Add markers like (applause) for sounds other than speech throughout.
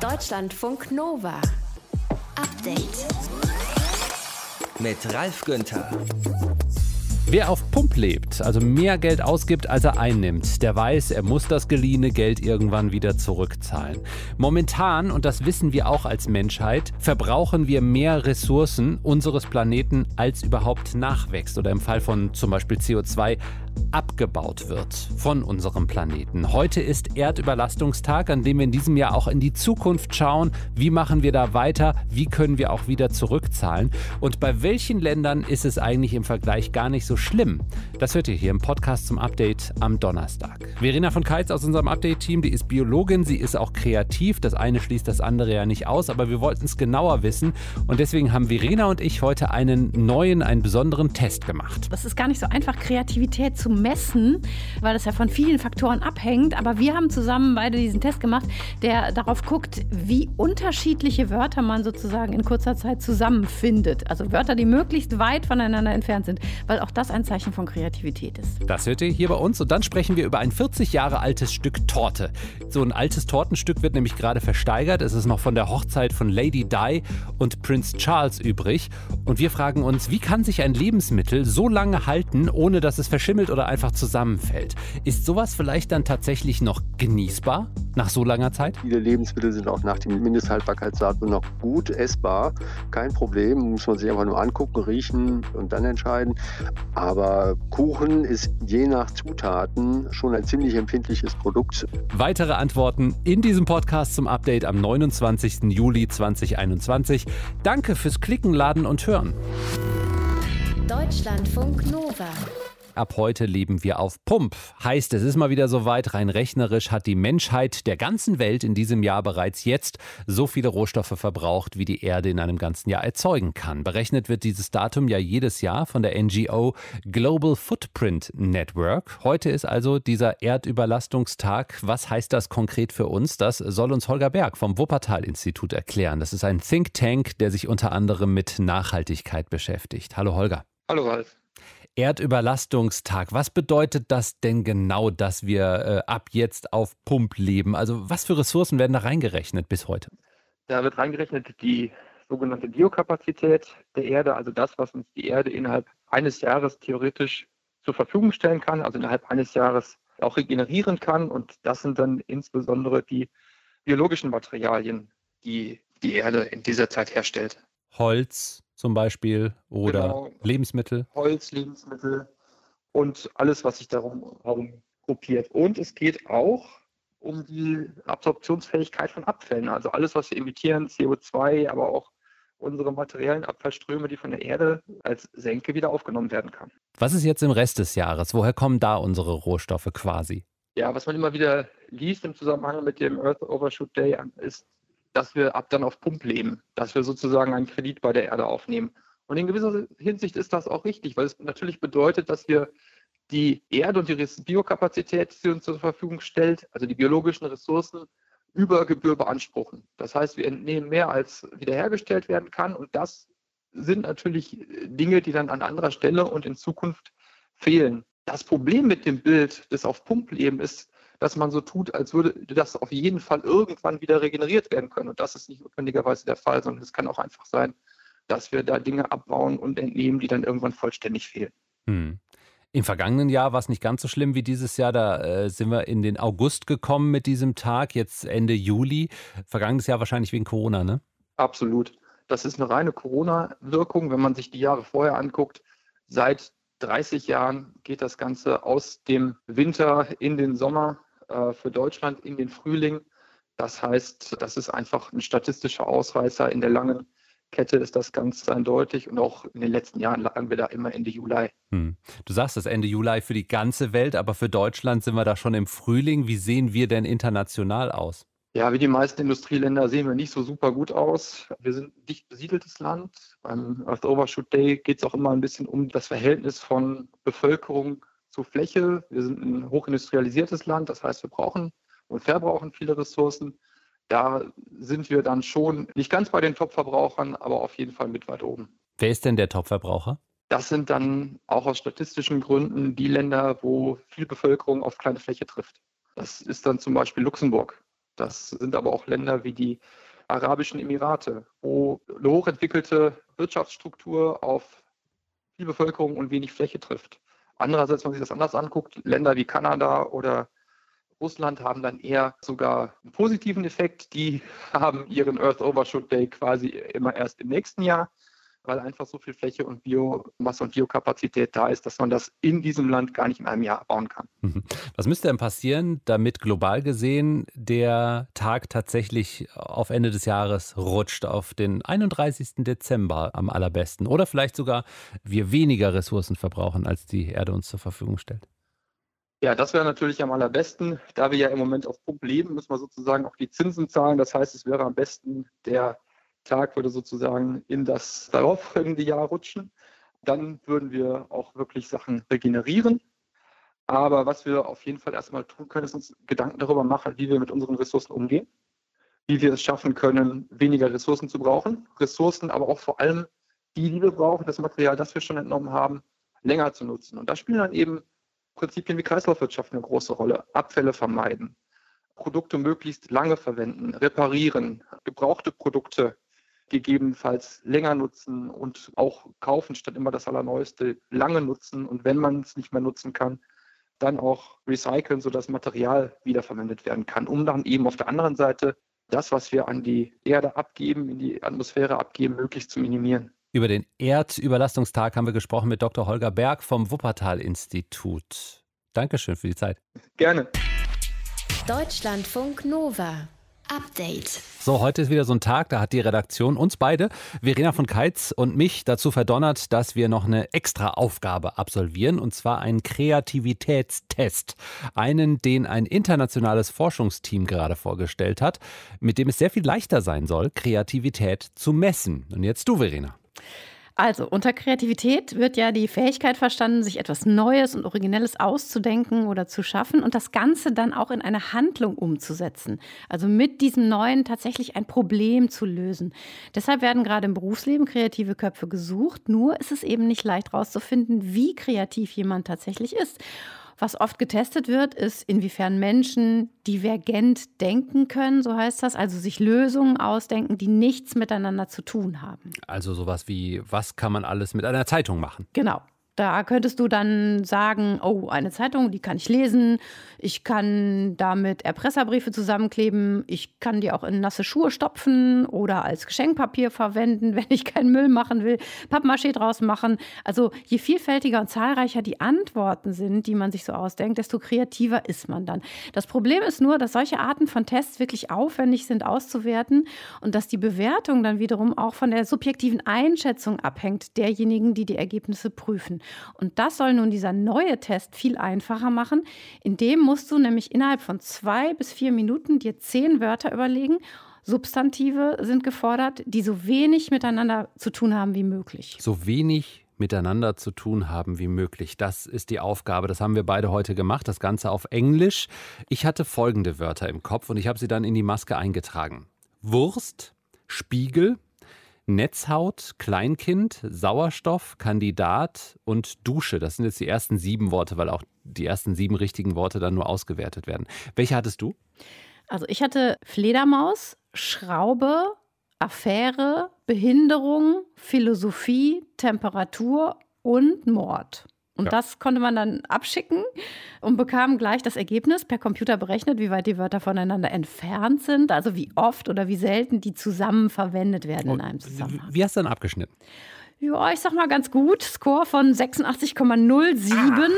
Deutschlandfunk Nova. Update. Mit Ralf Günther. Wer auf Pump lebt, also mehr Geld ausgibt, als er einnimmt, der weiß, er muss das geliehene Geld irgendwann wieder zurückzahlen. Momentan, und das wissen wir auch als Menschheit, verbrauchen wir mehr Ressourcen unseres Planeten, als überhaupt nachwächst oder im Fall von zum Beispiel CO2 abgebaut wird von unserem Planeten. Heute ist Erdüberlastungstag, an dem wir in diesem Jahr auch in die Zukunft schauen. Wie machen wir da weiter? Wie können wir auch wieder zurückzahlen? Und bei welchen Ländern ist es eigentlich im Vergleich gar nicht so schlimm? Das hört ihr hier im Podcast zum Update am Donnerstag. Verena von Keitz aus unserem Update-Team, die ist Biologin, sie ist auch kreativ. Das eine schließt das andere ja nicht aus, aber wir wollten es genauer wissen. Und deswegen haben Verena und ich heute einen neuen, einen besonderen Test gemacht. Das ist gar nicht so einfach, Kreativität zu messen, weil das ja von vielen Faktoren abhängt. Aber wir haben zusammen beide diesen Test gemacht, der darauf guckt, wie unterschiedliche Wörter man sozusagen in kurzer Zeit zusammenfindet. Also Wörter, die möglichst weit voneinander entfernt sind, weil auch das ein Zeichen von Kreativität ist. Das hört ihr hier bei uns und dann sprechen wir über ein 40 Jahre altes Stück Torte. So ein altes Tortenstück wird nämlich gerade versteigert. Es ist noch von der Hochzeit von Lady Di und Prince Charles übrig. Und wir fragen uns, wie kann sich ein Lebensmittel so lange halten, ohne dass es verschimmelt oder einfach zusammenfällt. Ist sowas vielleicht dann tatsächlich noch genießbar nach so langer Zeit? Viele Lebensmittel sind auch nach dem Mindesthaltbarkeitsdatum noch gut essbar. Kein Problem, muss man sich einfach nur angucken, riechen und dann entscheiden. Aber Kuchen ist je nach Zutaten schon ein ziemlich empfindliches Produkt. Weitere Antworten in diesem Podcast zum Update am 29. Juli 2021. Danke fürs Klicken, Laden und Hören. Deutschlandfunk Nova. Ab heute leben wir auf Pump. Heißt, es ist mal wieder soweit, rein rechnerisch hat die Menschheit der ganzen Welt in diesem Jahr bereits jetzt so viele Rohstoffe verbraucht, wie die Erde in einem ganzen Jahr erzeugen kann. Berechnet wird dieses Datum ja jedes Jahr von der NGO Global Footprint Network. Heute ist also dieser Erdüberlastungstag. Was heißt das konkret für uns? Das soll uns Holger Berg vom Wuppertal-Institut erklären. Das ist ein Think Tank, der sich unter anderem mit Nachhaltigkeit beschäftigt. Hallo Holger. Hallo Ralf. Erdüberlastungstag. Was bedeutet das denn genau, dass wir äh, ab jetzt auf Pump leben? Also was für Ressourcen werden da reingerechnet bis heute? Da wird reingerechnet die sogenannte Biokapazität der Erde, also das, was uns die Erde innerhalb eines Jahres theoretisch zur Verfügung stellen kann, also innerhalb eines Jahres auch regenerieren kann. Und das sind dann insbesondere die biologischen Materialien, die die Erde in dieser Zeit herstellt. Holz, zum Beispiel oder Genau. Lebensmittel. Holz, Lebensmittel und alles, was sich darum herum gruppiert. Und es geht auch um die Absorptionsfähigkeit von Abfällen. Also alles, was wir emittieren, CO2, aber auch unsere materiellen Abfallströme, die von der Erde als Senke wieder aufgenommen werden kann. Was ist jetzt im Rest des Jahres? Woher kommen da unsere Rohstoffe quasi? Ja, was man immer wieder liest im Zusammenhang mit dem Earth Overshoot Day, ist, dass wir ab dann auf Pump leben, dass wir sozusagen einen Kredit bei der Erde aufnehmen. Und in gewisser Hinsicht ist das auch richtig, weil es natürlich bedeutet, dass wir die Erde und die Biokapazität, die uns zur Verfügung stellt, also die biologischen Ressourcen, über Gebühr beanspruchen. Das heißt, wir entnehmen mehr, als wiederhergestellt werden kann. Und das sind natürlich Dinge, die dann an anderer Stelle und in Zukunft fehlen. Das Problem mit dem Bild des auf Pump leben ist, dass man so tut, als würde das auf jeden Fall irgendwann wieder regeneriert werden können. Und das ist nicht notwendigerweise der Fall, sondern es kann auch einfach sein, dass wir da Dinge abbauen und entnehmen, die dann irgendwann vollständig fehlen. Hm. Im vergangenen Jahr war es nicht ganz so schlimm wie dieses Jahr. Da äh, sind wir in den August gekommen mit diesem Tag, jetzt Ende Juli. Vergangenes Jahr wahrscheinlich wegen Corona, ne? Absolut. Das ist eine reine Corona-Wirkung, wenn man sich die Jahre vorher anguckt. Seit 30 Jahren geht das Ganze aus dem Winter in den Sommer äh, für Deutschland, in den Frühling. Das heißt, das ist einfach ein statistischer Ausreißer. In der langen Kette ist das ganz eindeutig und auch in den letzten Jahren lagen wir da immer Ende Juli. Hm. Du sagst das Ende Juli für die ganze Welt, aber für Deutschland sind wir da schon im Frühling. Wie sehen wir denn international aus? Ja, wie die meisten Industrieländer sehen wir nicht so super gut aus. Wir sind ein dicht besiedeltes Land. Beim Earth Overshoot Day geht es auch immer ein bisschen um das Verhältnis von Bevölkerung zu Fläche. Wir sind ein hochindustrialisiertes Land, das heißt, wir brauchen und verbrauchen viele Ressourcen. Da sind wir dann schon nicht ganz bei den Top-Verbrauchern, aber auf jeden Fall mit weit oben. Wer ist denn der Top-Verbraucher? Das sind dann auch aus statistischen Gründen die Länder, wo viel Bevölkerung auf kleine Fläche trifft. Das ist dann zum Beispiel Luxemburg. Das sind aber auch Länder wie die Arabischen Emirate, wo eine hochentwickelte Wirtschaftsstruktur auf viel Bevölkerung und wenig Fläche trifft. Andererseits, wenn man sich das anders anguckt, Länder wie Kanada oder Russland haben dann eher sogar einen positiven Effekt. Die (laughs) haben ihren Earth Overshoot Day quasi immer erst im nächsten Jahr weil einfach so viel Fläche und Biomasse und Biokapazität da ist, dass man das in diesem Land gar nicht in einem Jahr bauen kann. Mhm. Was müsste denn passieren, damit global gesehen der Tag tatsächlich auf Ende des Jahres rutscht, auf den 31. Dezember am allerbesten? Oder vielleicht sogar wir weniger Ressourcen verbrauchen, als die Erde uns zur Verfügung stellt? Ja, das wäre natürlich am allerbesten. Da wir ja im Moment auf Pump leben, müssen wir sozusagen auch die Zinsen zahlen. Das heißt, es wäre am besten der Tag würde sozusagen in das darauffolgende Jahr rutschen. Dann würden wir auch wirklich Sachen regenerieren. Aber was wir auf jeden Fall erstmal tun können, ist uns Gedanken darüber machen, wie wir mit unseren Ressourcen umgehen, wie wir es schaffen können, weniger Ressourcen zu brauchen. Ressourcen, aber auch vor allem die, die wir brauchen, das Material, das wir schon entnommen haben, länger zu nutzen. Und da spielen dann eben Prinzipien wie Kreislaufwirtschaft eine große Rolle. Abfälle vermeiden, Produkte möglichst lange verwenden, reparieren, gebrauchte Produkte gegebenenfalls länger nutzen und auch kaufen, statt immer das Allerneueste, lange nutzen und wenn man es nicht mehr nutzen kann, dann auch recyceln, sodass Material wiederverwendet werden kann, um dann eben auf der anderen Seite das, was wir an die Erde abgeben, in die Atmosphäre abgeben, möglichst zu minimieren. Über den Erdüberlastungstag haben wir gesprochen mit Dr. Holger Berg vom Wuppertal-Institut. Dankeschön für die Zeit. Gerne. Deutschlandfunk Nova. Update. So, heute ist wieder so ein Tag, da hat die Redaktion uns beide, Verena von Keitz und mich, dazu verdonnert, dass wir noch eine extra Aufgabe absolvieren, und zwar einen Kreativitätstest. Einen, den ein internationales Forschungsteam gerade vorgestellt hat, mit dem es sehr viel leichter sein soll, Kreativität zu messen. Und jetzt du, Verena. Also, unter Kreativität wird ja die Fähigkeit verstanden, sich etwas Neues und Originelles auszudenken oder zu schaffen und das Ganze dann auch in eine Handlung umzusetzen. Also mit diesem Neuen tatsächlich ein Problem zu lösen. Deshalb werden gerade im Berufsleben kreative Köpfe gesucht. Nur ist es eben nicht leicht herauszufinden, wie kreativ jemand tatsächlich ist. Was oft getestet wird, ist, inwiefern Menschen divergent denken können, so heißt das, also sich Lösungen ausdenken, die nichts miteinander zu tun haben. Also sowas wie, was kann man alles mit einer Zeitung machen? Genau. Da könntest du dann sagen, oh, eine Zeitung, die kann ich lesen. Ich kann damit Erpresserbriefe zusammenkleben. Ich kann die auch in nasse Schuhe stopfen oder als Geschenkpapier verwenden, (laughs) wenn ich keinen Müll machen will. Pappmaché draus machen. Also je vielfältiger und zahlreicher die Antworten sind, die man sich so ausdenkt, desto kreativer ist man dann. Das Problem ist nur, dass solche Arten von Tests wirklich aufwendig sind auszuwerten und dass die Bewertung dann wiederum auch von der subjektiven Einschätzung abhängt derjenigen, die die Ergebnisse prüfen. Und das soll nun dieser neue Test viel einfacher machen. In dem musst du nämlich innerhalb von zwei bis vier Minuten dir zehn Wörter überlegen. Substantive sind gefordert, die so wenig miteinander zu tun haben wie möglich. So wenig miteinander zu tun haben wie möglich. Das ist die Aufgabe. Das haben wir beide heute gemacht. Das Ganze auf Englisch. Ich hatte folgende Wörter im Kopf und ich habe sie dann in die Maske eingetragen. Wurst, Spiegel, Netzhaut, Kleinkind, Sauerstoff, Kandidat und Dusche. Das sind jetzt die ersten sieben Worte, weil auch die ersten sieben richtigen Worte dann nur ausgewertet werden. Welche hattest du? Also ich hatte Fledermaus, Schraube, Affäre, Behinderung, Philosophie, Temperatur und Mord. Und ja. das konnte man dann abschicken und bekam gleich das Ergebnis per Computer berechnet, wie weit die Wörter voneinander entfernt sind, also wie oft oder wie selten die zusammen verwendet werden in einem Zusammenhang. Wie hast du dann abgeschnitten? Ja, ich sag mal ganz gut. Score von 86,07. Ah.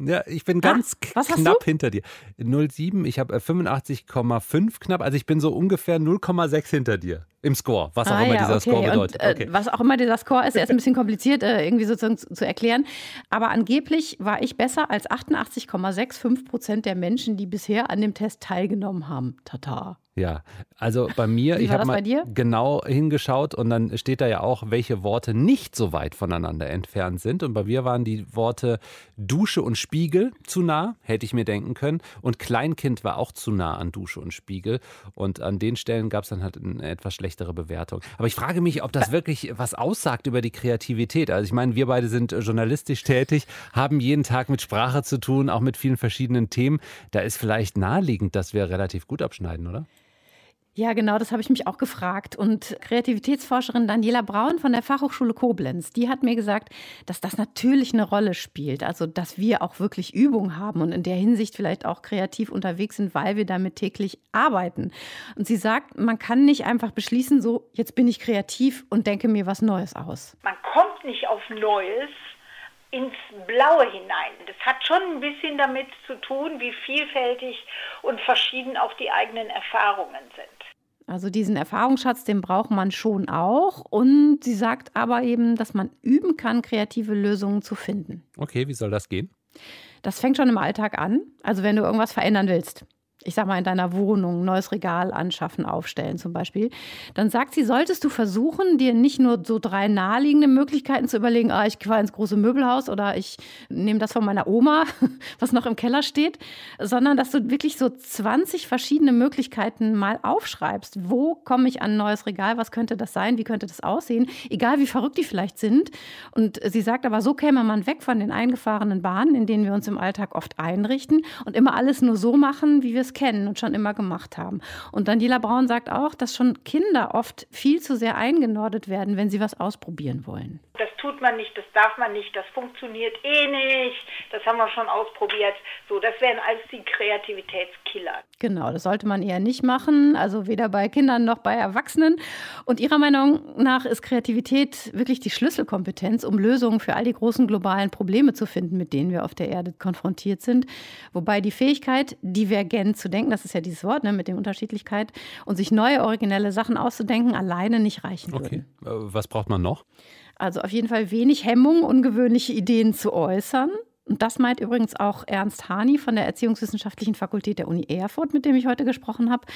Ja, ich bin ganz ah, knapp hinter dir. 07, ich habe 85,5 knapp, also ich bin so ungefähr 0,6 hinter dir im Score, was auch ah, immer ja, dieser okay. Score bedeutet. Und, äh, Was auch immer dieser Score ist, er ist ein bisschen kompliziert äh, irgendwie sozusagen zu, zu, erklären. Aber angeblich war ich besser als 88,65 Prozent der Menschen, die bisher an dem Test teilgenommen haben. Tata. Ja, also bei mir, ich habe mal genau hingeschaut und dann steht da ja auch, welche Worte nicht so weit voneinander entfernt sind. Und bei mir waren die Worte Dusche und Spiegel zu nah, hätte ich mir denken können. Und Kleinkind war auch zu nah an Dusche und Spiegel. Und an den Stellen gab es dann halt ein etwas schlechtes schlechtere Bewertung. Aber ich frage mich, ob das wirklich was aussagt über die Kreativität. Also ich meine, wir beide sind journalistisch tätig, haben jeden Tag mit Sprache zu tun, auch mit vielen verschiedenen Themen. Da ist vielleicht naheliegend, dass wir relativ gut abschneiden, oder? Ja, genau, das habe ich mich auch gefragt. Und Kreativitätsforscherin Daniela Braun von der Fachhochschule Koblenz, die hat mir gesagt, dass das natürlich eine Rolle spielt. Also, dass wir auch wirklich Übung haben und in der Hinsicht vielleicht auch kreativ unterwegs sind, weil wir damit täglich arbeiten. Und sie sagt, man kann nicht einfach beschließen, so, jetzt bin ich kreativ und denke mir was Neues aus. Man kommt nicht auf Neues, ins Blaue hinein. Das hat schon ein bisschen damit zu tun, wie vielfältig und verschieden auch die eigenen Erfahrungen sind. Also diesen Erfahrungsschatz, den braucht man schon auch. Und sie sagt aber eben, dass man üben kann, kreative Lösungen zu finden. Okay, wie soll das gehen? Das fängt schon im Alltag an. Also wenn du irgendwas verändern willst ich sag mal, in deiner Wohnung ein neues Regal anschaffen, aufstellen zum Beispiel, dann sagt sie, solltest du versuchen, dir nicht nur so drei naheliegende Möglichkeiten zu überlegen, ah, ich fahre ins große Möbelhaus oder ich nehme das von meiner Oma, (laughs) was noch im Keller steht, sondern dass du wirklich so 20 verschiedene Möglichkeiten mal aufschreibst. Wo komme ich an ein neues Regal? Was könnte das sein? Wie könnte das aussehen? Egal wie verrückt die vielleicht sind. Und sie sagt aber, so käme man weg von den eingefahrenen Bahnen, in denen wir uns im Alltag oft einrichten und immer alles nur so machen, wie wir es kennen und schon immer gemacht haben. Und Daniela Braun sagt auch, dass schon Kinder oft viel zu sehr eingenordet werden, wenn sie was ausprobieren wollen. Das tut man nicht, das darf man nicht, das funktioniert eh nicht, das haben wir schon ausprobiert. So, das wären alles die Kreativitätskiller. Genau, das sollte man eher nicht machen, also weder bei Kindern noch bei Erwachsenen. Und Ihrer Meinung nach ist Kreativität wirklich die Schlüsselkompetenz, um Lösungen für all die großen globalen Probleme zu finden, mit denen wir auf der Erde konfrontiert sind. Wobei die Fähigkeit, divergent zu denken, das ist ja dieses Wort ne, mit der Unterschiedlichkeit, und sich neue originelle Sachen auszudenken, alleine nicht reichen okay. würden. Äh, was braucht man noch? Also auf jeden Fall wenig Hemmung, ungewöhnliche Ideen zu äußern. Und das meint übrigens auch Ernst Hani von der Erziehungswissenschaftlichen Fakultät der Uni Erfurt, mit dem ich heute gesprochen habe.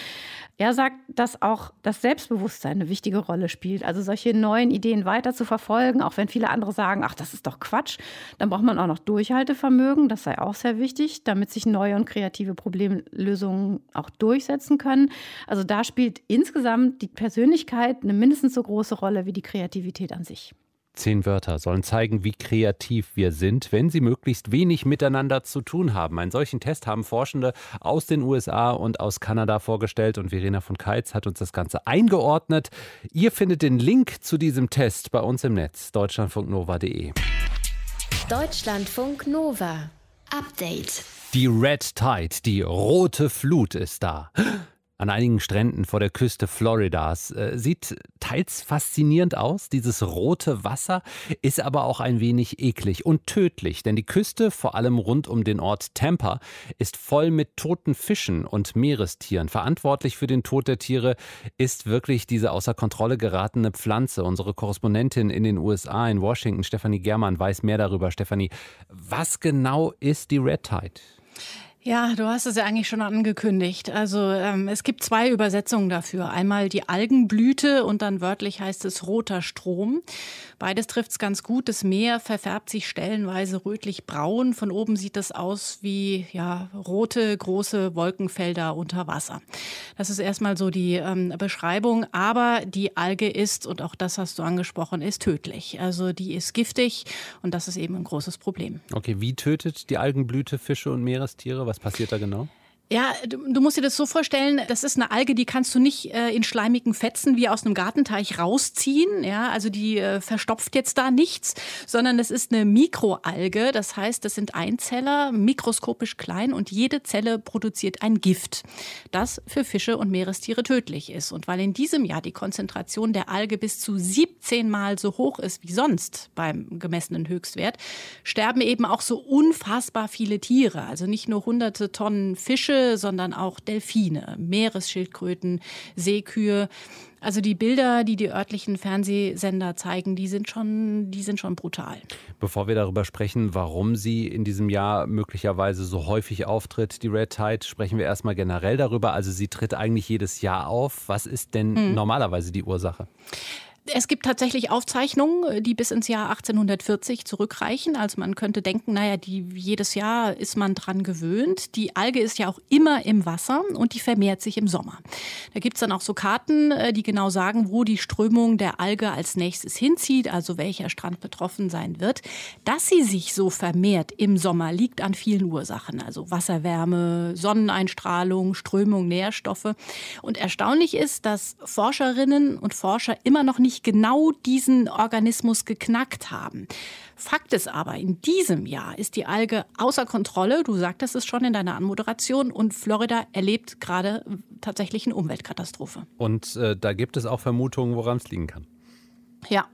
Er sagt, dass auch das Selbstbewusstsein eine wichtige Rolle spielt. Also solche neuen Ideen weiter zu verfolgen, auch wenn viele andere sagen, ach, das ist doch Quatsch. Dann braucht man auch noch Durchhaltevermögen, das sei auch sehr wichtig, damit sich neue und kreative Problemlösungen auch durchsetzen können. Also da spielt insgesamt die Persönlichkeit eine mindestens so große Rolle wie die Kreativität an sich. Zehn Wörter sollen zeigen, wie kreativ wir sind, wenn sie möglichst wenig miteinander zu tun haben. Einen solchen Test haben Forschende aus den USA und aus Kanada vorgestellt und Verena von Keitz hat uns das Ganze eingeordnet. Ihr findet den Link zu diesem Test bei uns im Netz deutschlandfunknova.de. Deutschlandfunk Nova. Update. Die Red Tide, die rote Flut ist da an einigen Stränden vor der Küste Floridas. Äh, sieht teils faszinierend aus, dieses rote Wasser, ist aber auch ein wenig eklig und tödlich, denn die Küste, vor allem rund um den Ort Tampa, ist voll mit toten Fischen und Meerestieren. Verantwortlich für den Tod der Tiere ist wirklich diese außer Kontrolle geratene Pflanze. Unsere Korrespondentin in den USA, in Washington, Stefanie Germann, weiß mehr darüber. Stefanie, was genau ist die Red Tide? Ja, du hast es ja eigentlich schon angekündigt. Also ähm, es gibt zwei Übersetzungen dafür. Einmal die Algenblüte und dann wörtlich heißt es roter Strom. Beides trifft es ganz gut. Das Meer verfärbt sich stellenweise rötlich-braun. Von oben sieht das aus wie ja, rote, große Wolkenfelder unter Wasser. Das ist erstmal so die ähm, Beschreibung. Aber die Alge ist, und auch das hast du angesprochen, ist tödlich. Also die ist giftig und das ist eben ein großes Problem. Okay, wie tötet die Algenblüte Fische und Meerestiere? Was passiert da genau? Ja, du, du, musst dir das so vorstellen, das ist eine Alge, die kannst du nicht äh, in schleimigen Fetzen wie aus einem Gartenteich rausziehen. Ja, also die äh, verstopft jetzt da nichts, sondern das ist eine Mikroalge. Das heißt, das sind Einzeller, mikroskopisch klein und jede Zelle produziert ein Gift, das für Fische und Meerestiere tödlich ist. Und weil in diesem Jahr die Konzentration der Alge bis zu 17 Mal so hoch ist wie sonst beim gemessenen Höchstwert, sterben eben auch so unfassbar viele Tiere. Also nicht nur hunderte Tonnen Fische, sondern auch Delfine, Meeresschildkröten, Seekühe. Also die Bilder, die die örtlichen Fernsehsender zeigen, die sind schon, die sind schon brutal. Bevor wir darüber sprechen, warum sie in diesem Jahr möglicherweise so häufig auftritt, die Red Tide, sprechen wir erstmal generell darüber. Also sie tritt eigentlich jedes Jahr auf. Was ist denn hm. normalerweise die Ursache? Es gibt tatsächlich Aufzeichnungen, die bis ins Jahr 1840 zurückreichen. Also man könnte denken, naja, die, jedes Jahr ist man dran gewöhnt. Die Alge ist ja auch immer im Wasser und die vermehrt sich im Sommer. Da gibt es dann auch so Karten, äh, die genau sagen, wo die Strömung der Alge als nächstes hinzieht, also welcher Strand betroffen sein wird. Dass sie sich so vermehrt im Sommer liegt an vielen Ursachen, also Wasserwärme, Sonneneinstrahlung, Strömung, Nährstoffe. Und erstaunlich ist, dass Forscherinnen und Forscher immer noch nicht genau diesen Organismus geknackt haben. Fakt ist aber, in diesem Jahr ist die Alge außer Kontrolle. Du sagtest es schon in deiner Anmoderation. Und Florida erlebt gerade tatsächlich eine Umweltkatastrophe. Und äh, da gibt es auch Vermutungen, woran es liegen kann. Ja.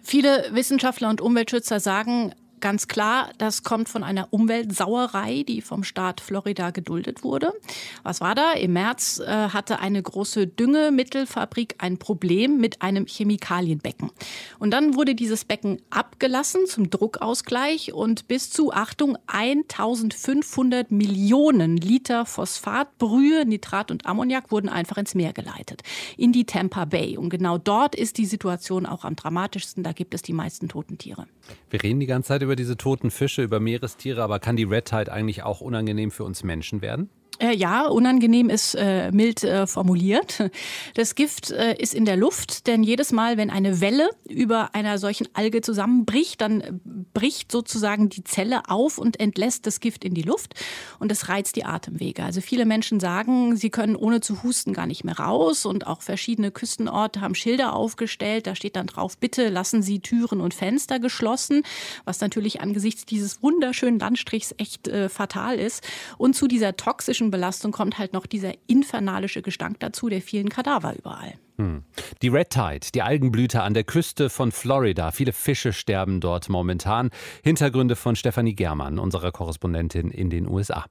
Viele Wissenschaftler und Umweltschützer sagen, Ganz klar, das kommt von einer Umweltsauerei, die vom Staat Florida geduldet wurde. Was war da? Im März äh, hatte eine große Düngemittelfabrik ein Problem mit einem Chemikalienbecken. Und dann wurde dieses Becken abgelassen zum Druckausgleich und bis zu, Achtung, 1500 Millionen Liter Phosphatbrühe, Nitrat und Ammoniak wurden einfach ins Meer geleitet, in die Tampa Bay. Und genau dort ist die Situation auch am dramatischsten. Da gibt es die meisten toten Tiere. Wir reden die ganze Zeit über diese toten Fische, über Meerestiere, aber kann die Red Tide eigentlich auch unangenehm für uns Menschen werden? Äh, ja, unangenehm ist äh, mild äh, formuliert. Das Gift äh, ist in der Luft, denn jedes Mal, wenn eine Welle über einer solchen Alge zusammenbricht, dann äh, bricht sozusagen die Zelle auf und entlässt das Gift in die Luft und das reizt die Atemwege. Also viele Menschen sagen, sie können ohne zu husten gar nicht mehr raus und auch verschiedene Küstenorte haben Schilder aufgestellt. Da steht dann drauf, bitte lassen Sie Türen und Fenster geschlossen, was natürlich angesichts dieses wunderschönen Landstrichs echt fatal ist. Und zu dieser toxischen Belastung kommt halt noch dieser infernalische Gestank dazu der vielen Kadaver überall. Hm. Die Red Tide, die Algenblüte an der Küste von Florida. Viele Fische sterben dort momentan. Hintergründe von Stefanie Germann, unserer Korrespondentin in den USA.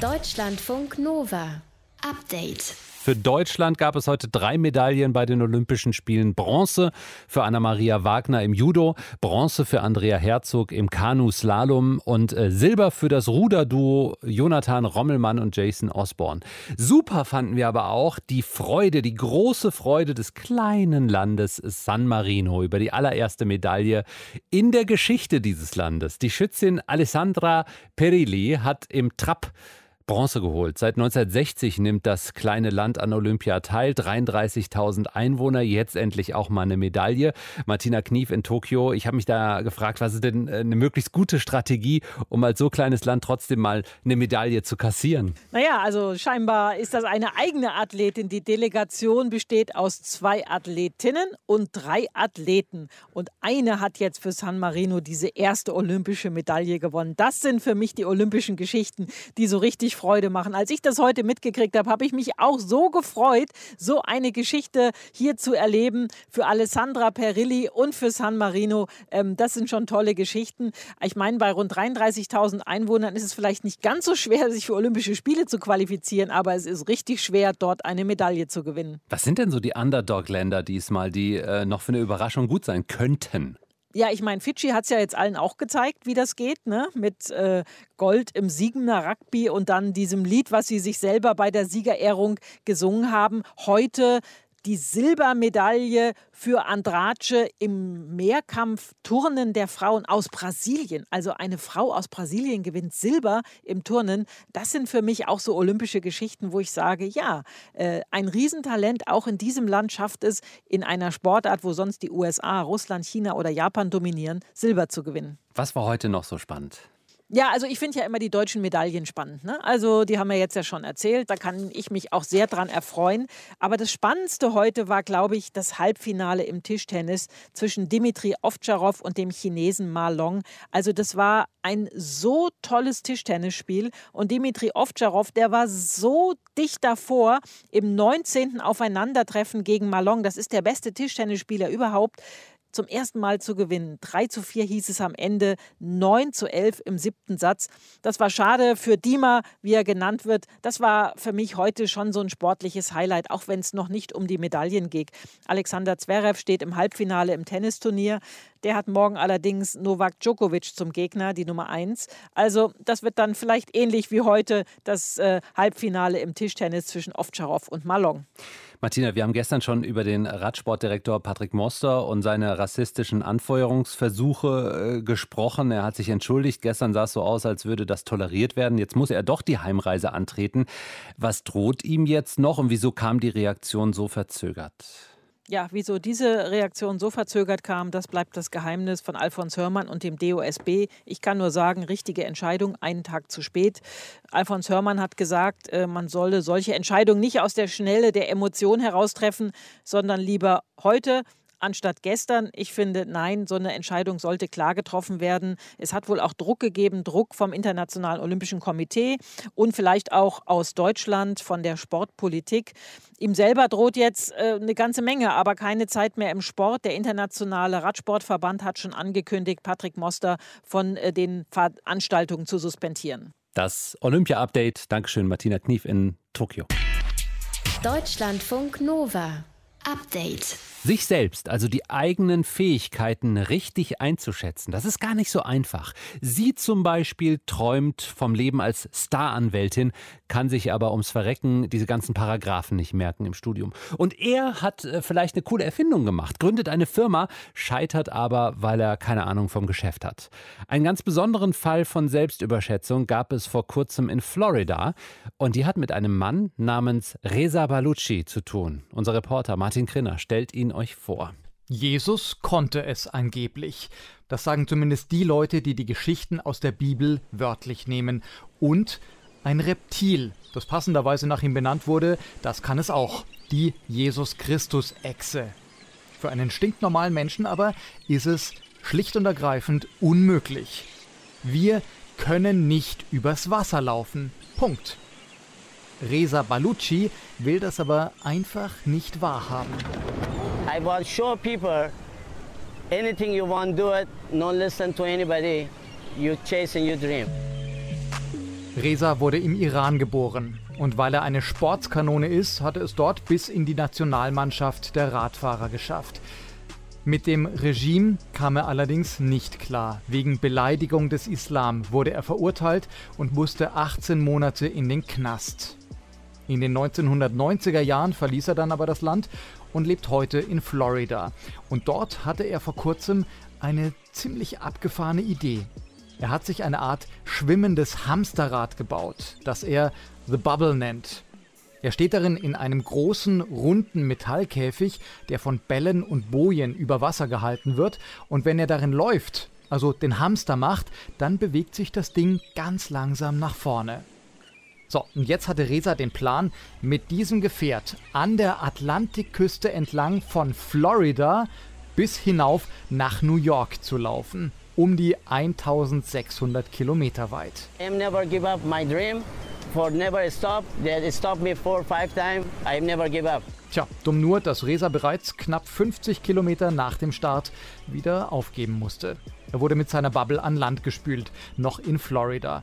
Deutschlandfunk Nova. Update. Für Deutschland gab es heute drei Medaillen bei den Olympischen Spielen. Bronze für Anna-Maria Wagner im Judo, Bronze für Andrea Herzog im Kanu-Slalom und äh, Silber für das Ruderduo Jonathan Rommelmann und Jason Osborne. Super fanden wir aber auch die Freude, die große Freude des kleinen Landes San Marino über die allererste Medaille in der Geschichte dieses Landes. Die Schützin Alessandra Perilli hat im Trap Bronze geholt. Seit 1960 nimmt das kleine Land an Olympia teil. 33.000 Einwohner, jetzt endlich auch mal eine Medaille. Martina Knief in Tokio. Ich habe mich da gefragt, was ist denn äh, eine möglichst gute Strategie, um als so kleines Land trotzdem mal eine Medaille zu kassieren? Naja, also scheinbar ist das eine eigene Athletin. Die Delegation besteht aus zwei Athletinnen und drei Athleten. Und eine hat jetzt für San Marino diese erste olympische Medaille gewonnen. Das sind für mich die olympischen Geschichten, die so richtig richtig Freude machen. Als ich das heute mitgekriegt habe, habe ich mich auch so gefreut, so eine Geschichte hier zu erleben für Alessandra Perilli und für San Marino. Ähm, das sind schon tolle Geschichten. Ich meine, bei rund 33.000 Einwohnern ist es vielleicht nicht ganz so schwer, sich für Olympische Spiele zu qualifizieren, aber es ist richtig schwer, dort eine Medaille zu gewinnen. Was sind denn so die Underdog-Länder diesmal, die äh, noch für eine Überraschung gut sein könnten? Ja, ich meine, Fidschi hat es ja jetzt allen auch gezeigt, wie das geht, ne? Mit äh, Gold im Siegener Rugby und dann diesem Lied, was sie sich selber bei der Siegerehrung gesungen haben. Heute die Silbermedaille für Andrade im Mehrkampf Turnen der Frauen aus Brasilien. Also eine Frau aus Brasilien gewinnt Silber im Turnen. Das sind für mich auch so olympische Geschichten, wo ich sage, ja, äh, ein Riesentalent auch in diesem Land schafft es, in einer Sportart, wo sonst die USA, Russland, China oder Japan dominieren, Silber zu gewinnen. Was war heute noch so spannend? Ja, also ich finde ja immer die deutschen Medaillen spannend. Ne? Also die haben wir jetzt ja schon erzählt, da kann ich mich auch sehr dran erfreuen. Aber das Spannendste heute war, glaube ich, das Halbfinale im Tischtennis zwischen Dimitri Ovtcharov und dem Chinesen Ma Long. Also das war ein so tolles Tischtennisspiel und Dimitri Ovtcharov, der war so dicht davor im 19. Aufeinandertreffen gegen Malong. Das ist der beste Tischtennisspieler überhaupt zum ersten Mal zu gewinnen. 3 zu 4 hieß es am Ende, 9 zu 11 im siebten Satz. Das war schade für Dima, wie er genannt wird. Das war für mich heute schon so ein sportliches Highlight, auch wenn es noch nicht um die Medaillen geht. Alexander Zverev steht im Halbfinale im Tennisturnier. Der hat morgen allerdings Novak Djokovic zum Gegner, die Nummer 1. Also das wird dann vielleicht ähnlich wie heute das äh, Halbfinale im Tischtennis zwischen Ovtcharov und Malong. Martina, wir haben gestern schon über den Radsportdirektor Patrick Moster und seine rassistischen Anfeuerungsversuche äh, gesprochen. Er hat sich entschuldigt. Gestern sah es so aus, als würde das toleriert werden. Jetzt muss er doch die Heimreise antreten. Was droht ihm jetzt noch und wieso kam die Reaktion so verzögert? Ja, wieso diese Reaktion so verzögert kam, das bleibt das Geheimnis von Alfons Hörmann und dem DOSB. Ich kann nur sagen, richtige Entscheidung, einen Tag zu spät. Alfons Hörmann hat gesagt, äh, man solle solche Entscheidungen nicht aus der Schnelle der Emotion heraustreffen, sondern lieber heute anstatt gestern. Ich finde, nein, so eine Entscheidung sollte klar getroffen werden. Es hat wohl auch Druck gegeben, Druck vom Internationalen Olympischen Komitee und vielleicht auch aus Deutschland von der Sportpolitik. Ihm selber droht jetzt äh, eine ganze Menge, aber keine Zeit mehr im Sport. Der Internationale Radsportverband hat schon angekündigt, Patrick Moster von äh, den Veranstaltungen zu suspendieren. Das Olympia-Update. Dankeschön, Martina Knief in Tokio. Deutschlandfunk Nova. Update. Sich selbst, also die eigenen Fähigkeiten richtig einzuschätzen, das ist gar nicht so einfach. Sie zum Beispiel träumt vom Leben als Staranwältin, kann sich aber ums Verrecken diese ganzen Paragraphen nicht merken im Studium. Und er hat äh, vielleicht eine coole Erfindung gemacht, gründet eine Firma, scheitert aber, weil er keine Ahnung vom Geschäft hat. Einen ganz besonderen Fall von Selbstüberschätzung gab es vor kurzem in Florida und die hat mit einem Mann namens Reza Balucci zu tun. Unser Reporter Martin Krinner stellt ihn euch vor. Jesus konnte es angeblich. Das sagen zumindest die Leute, die die Geschichten aus der Bibel wörtlich nehmen. Und ein Reptil, das passenderweise nach ihm benannt wurde, das kann es auch. Die Jesus Christus-Echse. Für einen stinknormalen Menschen aber ist es schlicht und ergreifend unmöglich. Wir können nicht übers Wasser laufen. Punkt. Reza Balucci will das aber einfach nicht wahrhaben. I will show people anything you want, do it. Don't listen to anybody. You chasing your dream. Reza wurde im Iran geboren. Und weil er eine Sportskanone ist, hat er es dort bis in die Nationalmannschaft der Radfahrer geschafft. Mit dem Regime kam er allerdings nicht klar. Wegen Beleidigung des Islam wurde er verurteilt und musste 18 Monate in den Knast. In den 1990er Jahren verließ er dann aber das Land und lebt heute in Florida. Und dort hatte er vor kurzem eine ziemlich abgefahrene Idee. Er hat sich eine Art schwimmendes Hamsterrad gebaut, das er The Bubble nennt. Er steht darin in einem großen, runden Metallkäfig, der von Bällen und Bojen über Wasser gehalten wird, und wenn er darin läuft, also den Hamster macht, dann bewegt sich das Ding ganz langsam nach vorne. So, und jetzt hatte Reza den Plan, mit diesem Gefährt an der Atlantikküste entlang von Florida bis hinauf nach New York zu laufen. Um die 1600 Kilometer weit. I never give up my dream. For never stop. They stopped me four, five times. I never give up. Tja, dumm nur, dass Reza bereits knapp 50 Kilometer nach dem Start wieder aufgeben musste. Er wurde mit seiner Bubble an Land gespült, noch in Florida.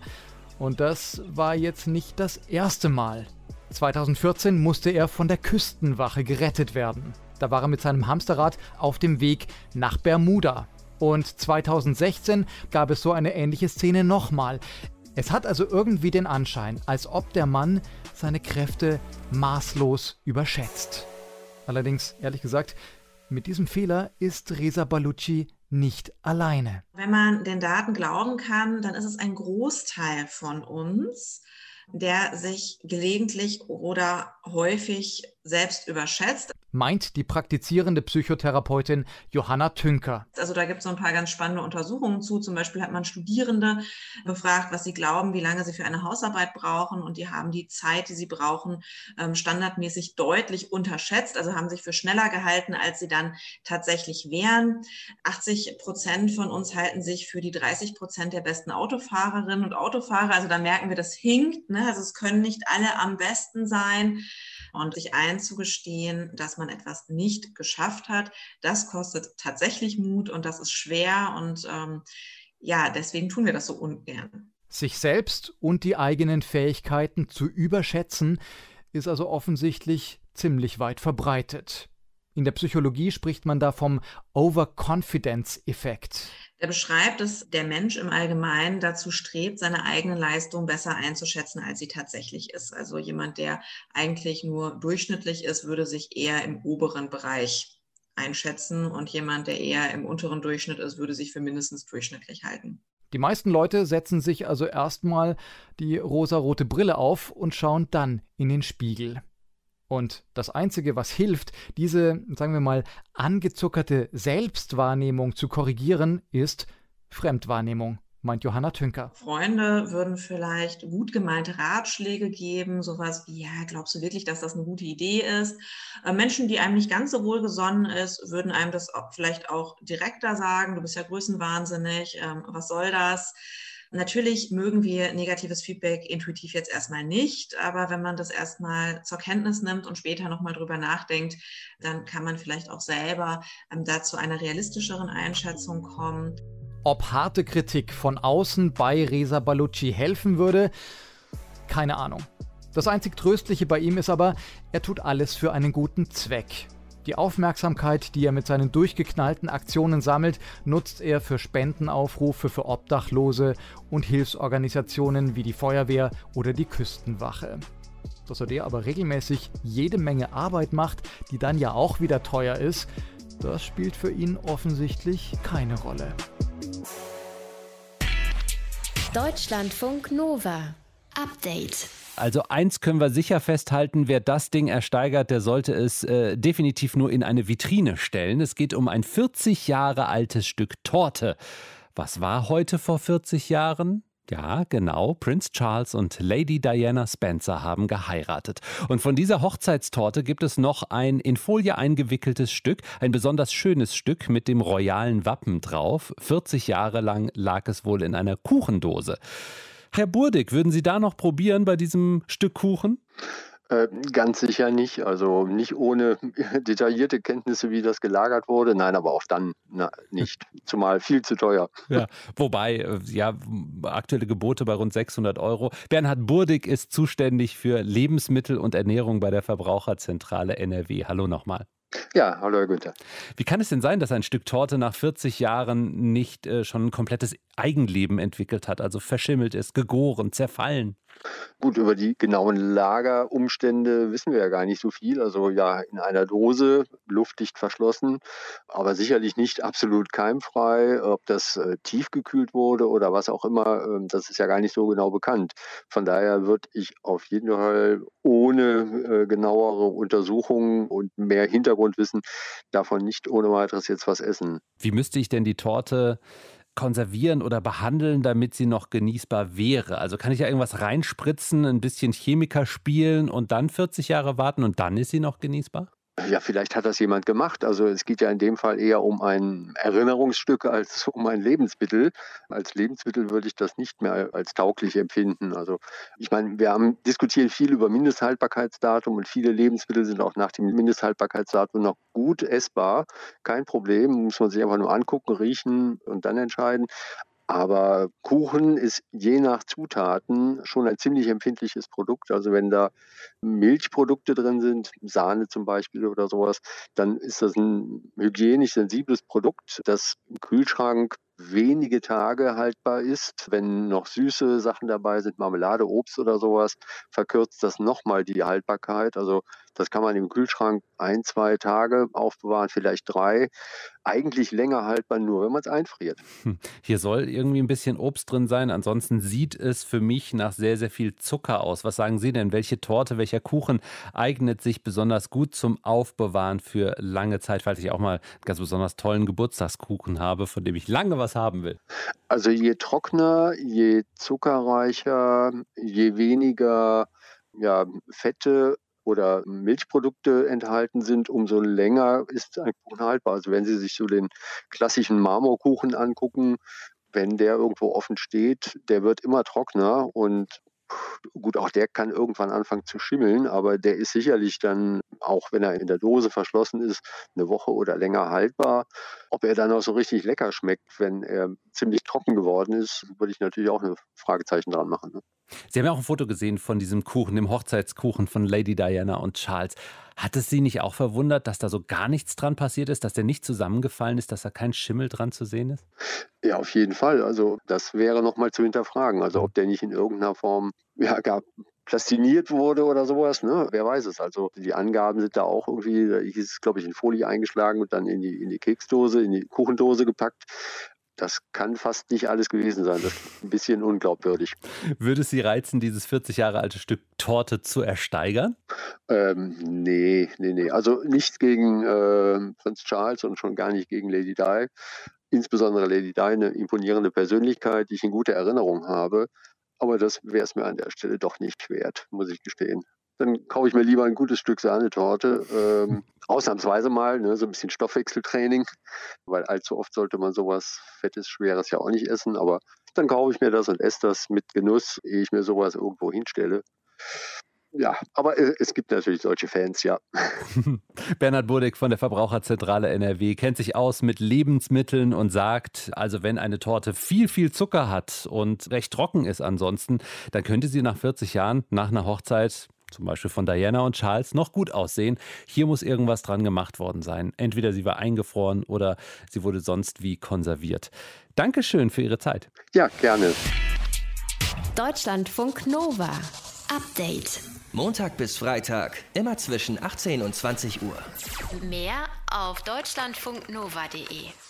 Und das war jetzt nicht das erste Mal. 2014 musste er von der Küstenwache gerettet werden. Da war er mit seinem Hamsterrad auf dem Weg nach Bermuda. Und 2016 gab es so eine ähnliche Szene nochmal. Es hat also irgendwie den Anschein, als ob der Mann seine Kräfte maßlos überschätzt. Allerdings, ehrlich gesagt, mit diesem Fehler ist Reza Balucci nicht alleine. Wenn man den Daten glauben kann, dann ist es ein Großteil von uns, der sich gelegentlich oder häufig selbst überschätzt. Meint die praktizierende Psychotherapeutin Johanna Tünker. Also da gibt es so ein paar ganz spannende Untersuchungen zu. Zum Beispiel hat man Studierende befragt, was sie glauben, wie lange sie für eine Hausarbeit brauchen. Und die haben die Zeit, die sie brauchen, ähm, standardmäßig deutlich unterschätzt. Also haben sich für schneller gehalten, als sie dann tatsächlich wären. 80 Prozent von uns halten sich für die 30 Prozent der besten Autofahrerinnen und Autofahrer. Also da merken wir, das hinkt. Ne? Also es können nicht alle am besten sein. Und sich einzugestehen, dass man etwas nicht geschafft hat, das kostet tatsächlich Mut und das ist schwer. Und ähm, ja, deswegen tun wir das so ungern. Sich selbst und die eigenen Fähigkeiten zu überschätzen, ist also offensichtlich ziemlich weit verbreitet. In der Psychologie spricht man da vom Overconfidence-Effekt. Der beschreibt, dass der Mensch im Allgemeinen dazu strebt, seine eigene Leistung besser einzuschätzen, als sie tatsächlich ist. Also jemand, der eigentlich nur durchschnittlich ist, würde sich eher im oberen Bereich einschätzen und jemand, der eher im unteren Durchschnitt ist, würde sich für mindestens durchschnittlich halten. Die meisten Leute setzen sich also erstmal die rosarote Brille auf und schauen dann in den Spiegel. Und das Einzige, was hilft, diese, sagen wir mal, angezuckerte Selbstwahrnehmung zu korrigieren, ist Fremdwahrnehmung, meint Johanna Tünker. Freunde würden vielleicht gut gemeinte Ratschläge geben, sowas wie, ja, glaubst du wirklich, dass das eine gute Idee ist? Äh, Menschen, die einem nicht ganz so wohlgesonnen ist, würden einem das vielleicht auch direkter sagen, du bist ja größenwahnsinnig, ähm, was soll das? Natürlich mögen wir negatives Feedback intuitiv jetzt erstmal nicht, aber wenn man das erstmal zur Kenntnis nimmt und später nochmal drüber nachdenkt, dann kann man vielleicht auch selber ähm, dazu einer realistischeren Einschätzung kommen. Ob harte Kritik von außen bei Reza Balucci helfen würde, keine Ahnung. Das einzig Tröstliche bei ihm ist aber, er tut alles für einen guten Zweck. Die Aufmerksamkeit, die er mit seinen durchgeknallten Aktionen sammelt, nutzt er für Spendenaufrufe für Obdachlose und Hilfsorganisationen wie die Feuerwehr oder die Küstenwache. Dass er der aber regelmäßig jede Menge Arbeit macht, die dann ja auch wieder teuer ist, das spielt für ihn offensichtlich keine Rolle. Deutschlandfunk Nova. Update. Also eins können wir sicher festhalten, wer das Ding ersteigert, der sollte es äh, definitiv nur in eine Vitrine stellen. Es geht um ein 40 Jahre altes Stück Torte. Was war heute vor 40 Jahren? Ja, genau. Prince Charles und Lady Diana Spencer haben geheiratet. Und von dieser Hochzeitstorte gibt es noch ein in Folie eingewickeltes Stück, ein besonders schönes Stück mit dem royalen Wappen drauf. 40 Jahre lang lag es wohl in einer Kuchendose. Herr Burdig, würden Sie da noch probieren bei diesem Stück Kuchen? Äh, ganz sicher nicht. Also nicht ohne (laughs) detaillierte Kenntnisse, wie das gelagert wurde. Nein, aber auch dann na, nicht. Zumal viel zu teuer. (laughs) Ja, wobei, äh, ja, aktuelle Gebote bei rund 600 Euro. Bernhard Burdig ist zuständig für Lebensmittel und Ernährung bei der Verbraucherzentrale NRW. Hallo nochmal. Ja, hallo Herr Günther. Wie kann es denn sein, dass ein Stück Torte nach 40 Jahren nicht äh, schon ein komplettes Eigenleben entwickelt hat, also verschimmelt ist, gegoren, zerfallen? Gut, über die genauen Lagerumstände wissen wir ja gar nicht so viel. Also ja, in einer Dose, luftdicht verschlossen, aber sicherlich nicht absolut keimfrei. Ob das äh, tiefgekühlt wurde oder was auch immer, äh, das ist ja gar nicht so genau bekannt. Von daher würde ich auf jeden Fall ohne äh, genauere Untersuchungen und mehr Hintergrundwissen davon nicht ohne weiteres jetzt was essen. Wie müsste ich denn die Torte konservieren oder behandeln, damit sie noch genießbar wäre? Also kann ich ja irgendwas reinspritzen, ein bisschen Chemiker spielen und dann 40 Jahre warten und dann ist sie noch genießbar? Ja, vielleicht hat das jemand gemacht. Also es geht ja in dem Fall eher um ein Erinnerungsstück als (laughs) um ein Lebensmittel. Als Lebensmittel würde ich das nicht mehr als tauglich empfinden. Also ich meine, wir haben diskutieren viel über Mindesthaltbarkeitsdatum und viele Lebensmittel sind auch nach dem Mindesthaltbarkeitsdatum noch gut essbar. Kein Problem, muss man sich einfach nur angucken, riechen und dann entscheiden. Aber Kuchen ist je nach Zutaten schon ein ziemlich empfindliches Produkt. Also wenn da Milchprodukte drin sind, Sahne zum Beispiel oder sowas, dann ist das ein hygienisch sensibles Produkt, das im Kühlschrank wenige Tage haltbar ist. Wenn noch süße Sachen dabei sind, Marmelade, Obst oder sowas, verkürzt das nochmal die Haltbarkeit. Also das kann man im Kühlschrank ein, zwei Tage aufbewahren, vielleicht drei. Eigentlich länger haltbar nur, wenn man es einfriert. Hm. Hier soll irgendwie ein bisschen Obst drin sein. Ansonsten sieht es für mich nach sehr, sehr viel Zucker aus. Was sagen Sie denn? Welche Torte, welcher Kuchen eignet sich besonders gut zum Aufbewahren für lange Zeit, falls ich auch mal einen ganz besonders tollen Geburtstagskuchen habe, von dem ich lange was haben will? Also je trockener, je zuckerreicher, je weniger ja, Fette oder Milchprodukte enthalten sind, umso länger ist ein Kuchen haltbar. Also wenn Sie sich so den klassischen Marmorkuchen angucken, wenn der irgendwo offen steht, der wird immer trockener und gut, auch der kann irgendwann anfangen zu schimmeln, aber der ist sicherlich dann, auch wenn er in der Dose verschlossen ist, eine Woche oder länger haltbar. Ob er dann auch so richtig lecker schmeckt, wenn er ziemlich trocken geworden ist, würde ich natürlich auch ein Fragezeichen dran machen. Ne? Sie haben ja auch ein Foto gesehen von diesem Kuchen, dem Hochzeitskuchen von Lady Diana und Charles. Hat es Sie nicht auch verwundert, dass da so gar nichts dran passiert ist, dass der nicht zusammengefallen ist, dass da kein Schimmel dran zu sehen ist? Ja, auf jeden Fall. Also das wäre nochmal zu hinterfragen. Also ob der nicht in irgendeiner Form ja, gar plastiniert wurde oder sowas, ne? Wer weiß es. Also die Angaben sind da auch irgendwie, da hieß es, glaube ich, in Folie eingeschlagen und dann in die, in die Keksdose, in die Kuchendose gepackt. Das kann fast nicht alles gewesen sein. Das ist ein bisschen unglaubwürdig. Würde es Sie reizen, dieses 40 Jahre alte Stück Torte zu ersteigern? Ähm, nee, nee, nee. Also nicht gegen äh, Prinz Charles und schon gar nicht gegen Lady Di. Insbesondere Lady Di, eine imponierende Persönlichkeit, die ich in guter Erinnerung habe. Aber das wäre es mir an der Stelle doch nicht wert, muss ich gestehen. Dann kaufe ich mir lieber ein gutes Stück Sahnetorte. Ähm, ausnahmsweise mal, ne, so ein bisschen Stoffwechseltraining, weil allzu oft sollte man sowas Fettes, Schweres ja auch nicht essen. Aber dann kaufe ich mir das und esse das mit Genuss, ehe ich mir sowas irgendwo hinstelle. Ja, aber es gibt natürlich solche Fans, ja. (laughs) Bernhard Burdick von der Verbraucherzentrale NRW kennt sich aus mit Lebensmitteln und sagt, also wenn eine Torte viel, viel Zucker hat und recht trocken ist ansonsten, dann könnte sie nach 40 Jahren, nach einer Hochzeit, zum Beispiel von Diana und Charles, noch gut aussehen. Hier muss irgendwas dran gemacht worden sein. Entweder sie war eingefroren oder sie wurde sonst wie konserviert. Dankeschön für Ihre Zeit. Ja, gerne. Deutschlandfunk Nova. Update. Montag bis Freitag, immer zwischen 18 und 20 Uhr. Mehr auf deutschlandfunknova.de.